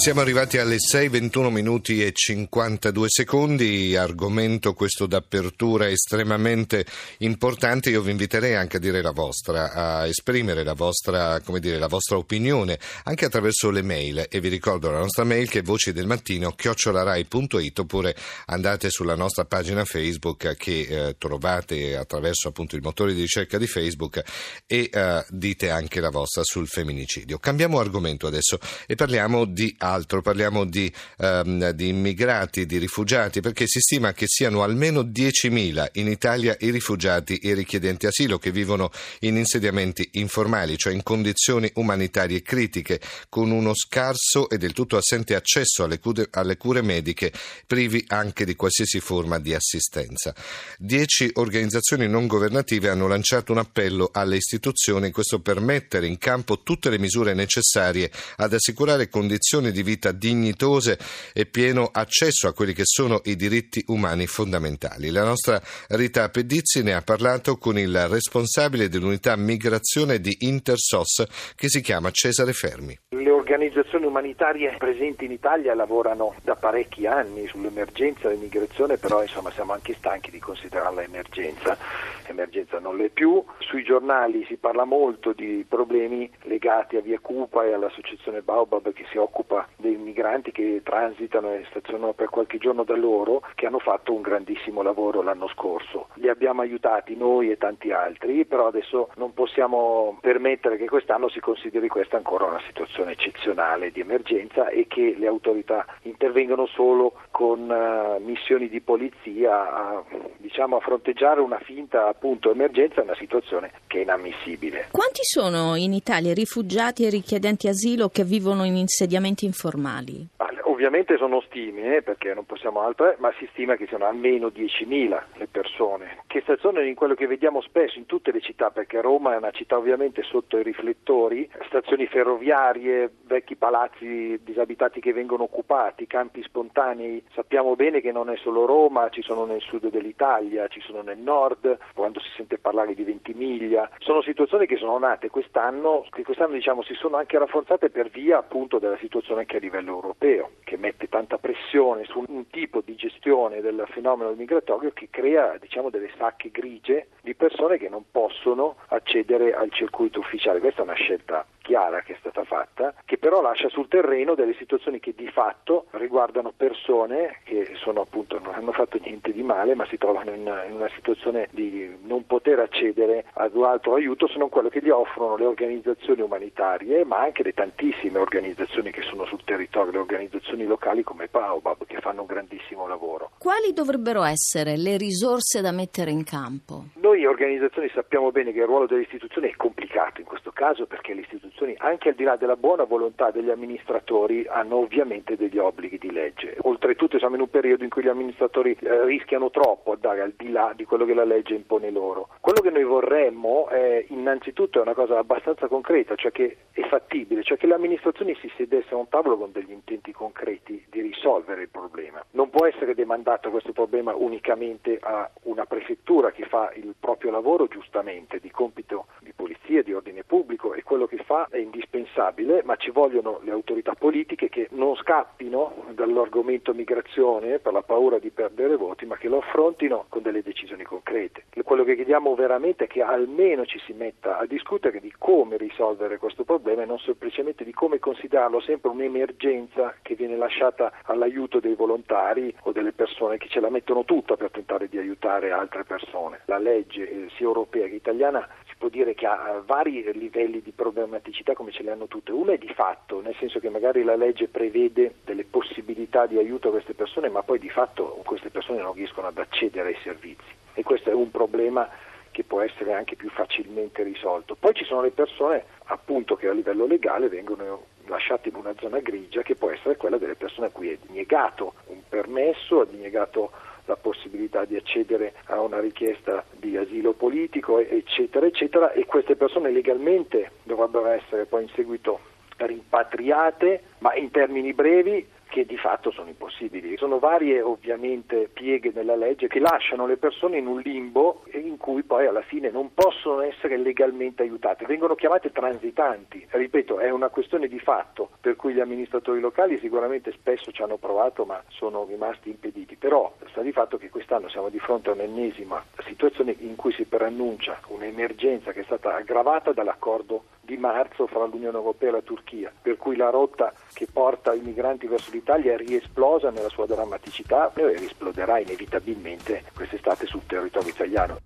Siamo arrivati alle 6:21 minuti e 52 secondi, argomento questo d'apertura estremamente importante. Io vi inviterei anche a dire la vostra, a esprimere la vostra, dire, la vostra opinione anche attraverso le mail e vi ricordo la nostra mail che è voci del mattino chiocciolarai.it oppure andate sulla nostra pagina Facebook che eh, trovate attraverso appunto il motore di ricerca di Facebook e eh, dite anche la vostra sul femminicidio. Cambiamo argomento adesso e parliamo di altro, parliamo di, ehm, di, immigrati, di rifugiati, perché si stima che siano almeno 10.000 in Italia i rifugiati e i richiedenti asilo che vivono in insediamenti informali, cioè in condizioni umanitarie critiche, con uno scarso e del tutto assente accesso alle cure, alle cure mediche, privi anche di qualsiasi forma di assistenza. Dieci organizzazioni non governative hanno lanciato un appello alle istituzioni, questo per mettere in campo tutte le misure necessarie ad assicurare condizioni di di vita dignitose e pieno accesso a quelli che sono i diritti umani fondamentali. La nostra Rita Pedizzi ne ha parlato con il responsabile dell'unità migrazione di Intersos che si chiama Cesare Fermi. Organizzazioni umanitarie presenti in Italia lavorano da parecchi anni sull'emergenza dell'immigrazione, però insomma siamo anche stanchi di considerarla emergenza. Emergenza non l'è più. Sui giornali si parla molto di problemi legati a Via Cupa e all'associazione Baobab che si occupa dei migranti che transitano e stazionano per qualche giorno da loro, che hanno fatto un grandissimo lavoro l'anno scorso. Li abbiamo aiutati noi e tanti altri, però adesso non possiamo permettere che quest'anno si consideri questa ancora una situazione eccezionale di emergenza e che le autorità intervengano solo con uh, missioni di polizia a, diciamo, a fronteggiare una finta appunto emergenza, una situazione che è inammissibile. Quanti sono in Italia rifugiati e richiedenti asilo che vivono in insediamenti informali? Ovviamente sono stime, eh, perché non possiamo altro, eh, ma si stima che siano almeno 10.000 le persone, che stazionano in quello che vediamo spesso in tutte le città, perché Roma è una città ovviamente sotto i riflettori, stazioni ferroviarie, vecchi palazzi disabitati che vengono occupati, campi spontanei. Sappiamo bene che non è solo Roma, ci sono nel sud dell'Italia, ci sono nel nord, quando si sente parlare di Ventimiglia. Sono situazioni che sono nate quest'anno, che quest'anno diciamo, si sono anche rafforzate per via appunto della situazione anche a livello europeo che mette tanta pressione su un tipo di gestione del fenomeno migratorio che crea diciamo, delle sacche grigie di persone che non possono accedere al circuito ufficiale. Questa è una scelta chiara che è stata fatta, che però lascia sul terreno delle situazioni che di fatto riguardano persone che sono appunto non hanno fatto niente di male, ma si trovano in, in una situazione di non poter accedere ad un altro aiuto se non quello che gli offrono le organizzazioni umanitarie, ma anche le tantissime organizzazioni che sono sul territorio, le organizzazioni locali come Baobab che fanno un grandissimo lavoro. Quali dovrebbero essere le risorse da mettere in campo? Noi organizzazioni sappiamo bene che il ruolo delle istituzioni è complicato in questo caso perché le istituzioni anche al di là della buona volontà degli amministratori, hanno ovviamente degli obblighi di legge. Oltretutto siamo in un periodo in cui gli amministratori eh, rischiano troppo andare al di là di quello che la legge impone loro. Quello che noi vorremmo è innanzitutto una cosa abbastanza concreta, cioè che è fattibile, cioè che le amministrazioni si sedessero a un tavolo con degli intenti concreti di risolvere il problema. Non può essere demandato questo problema unicamente a una prefettura che fa il proprio lavoro giustamente di compito di polizia, di ordine pubblico e quello che fa è indispensabile, ma ci vogliono le autorità politiche che non scappino dall'argomento migrazione per la paura di perdere voti, ma che lo affrontino con delle decisioni concrete. Quello che chiediamo veramente è che almeno ci si metta a discutere di come risolvere questo problema e non semplicemente di come considerarlo sempre un'emergenza che viene lasciata all'aiuto dei volontari o delle persone che ce la mettono tutta per tentare di aiutare altre persone. La legge eh, sia europea che italiana si può dire che ha vari livelli di problematicità come ce le hanno tutte. Una è di fatto, nel senso che magari la legge prevede delle possibilità di aiuto a queste persone, ma poi di fatto queste persone non riescono ad accedere ai servizi e questo è un problema che può essere anche più facilmente risolto. Poi ci sono le persone appunto che a livello legale vengono lasciate in una zona grigia che può essere quella delle persone a cui è deniegato un permesso, è deniegato la possibilità di accedere a una richiesta di asilo politico, eccetera, eccetera, e queste persone legalmente dovrebbero essere poi in seguito rimpatriate, ma in termini brevi che di fatto sono impossibili. Sono varie ovviamente pieghe nella legge che lasciano le persone in un limbo in cui poi alla fine non possono essere legalmente aiutate, vengono chiamate transitanti. Ripeto, è una questione di fatto per cui gli amministratori locali sicuramente spesso ci hanno provato ma sono rimasti impediti, però sta di fatto che quest'anno siamo di fronte a un'ennesima situazione in cui si preannuncia un'emergenza che è stata aggravata dall'accordo di marzo fra l'Unione Europea e la Turchia, per cui la rotta che porta i migranti verso l'Italia è riesplosa nella sua drammaticità e riesploderà inevitabilmente quest'estate sul territorio italiano.